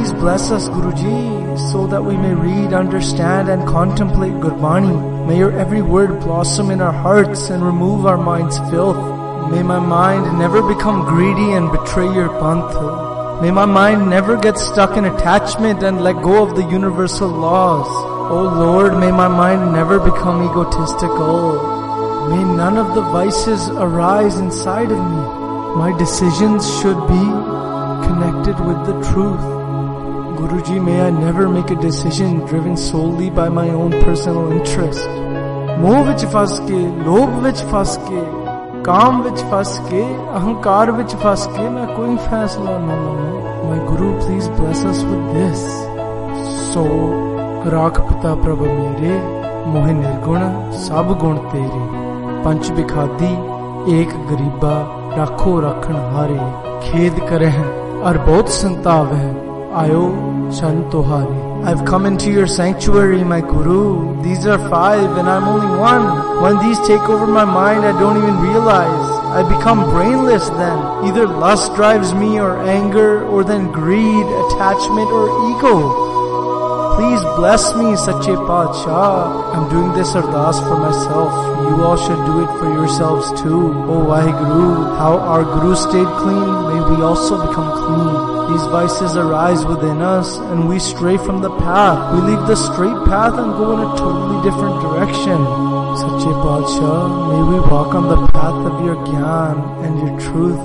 please bless us, Guruji, so that we may read, understand, and contemplate Gurbani. May your every word blossom in our hearts and remove our minds' filth. May my mind never become greedy and betray your panth. May my mind never get stuck in attachment and let go of the universal laws. Oh Lord, may my mind never become egotistical. May none of the vices arise inside of me. My decisions should be connected with the truth. Guruji, may I never make a decision driven solely by my own personal interest. ਮੋਹ ਵਿੱਚ ਫਸ ਕੇ ਲੋਭ ਵਿੱਚ ਫਸ ਕੇ ਕਾਮ ਵਿੱਚ ਫਸ ਕੇ ਅਹੰਕਾਰ ਵਿੱਚ ਫਸ ਕੇ ਮੈਂ ਕੋਈ ਫੈਸਲਾ ਨਾ ਲਵਾਂ my guru please bless us with this. ਸੋ ਰਾਖ ਪਿਤਾ ਪ੍ਰਭ ਮੇਰੇ ਮੋਹਿ ਨਿਰਗੁਣ ਸਭ ਗੁਣ ਤੇਰੇ ਪੰਚ ਬਿਖਾਦੀ ਏਕ ਗਰੀਬਾ ਰਾਖੋ ਰੱਖਣ ਹਾਰੇ ਖੇਦ ਕਰਹਿ ਅਰ ਬਹੁਤ ਸੰਤਾਵ ਹੈ ਆਇਓ Shantohari. I've come into your sanctuary, my Guru. These are five and I'm only one. When these take over my mind, I don't even realize. I become brainless then. Either lust drives me or anger or then greed, attachment or ego. Please bless me, Sache Padshah. I'm doing this ardas for myself. You all should do it for yourselves too. O oh, guru! how our Guru stayed clean, may we also become clean. These vices arise within us and we stray from the path. We leave the straight path and go in a totally different direction. Sache Padshah, may we walk on the path of your Gyan and your truth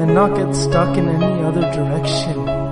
and not get stuck in any other direction.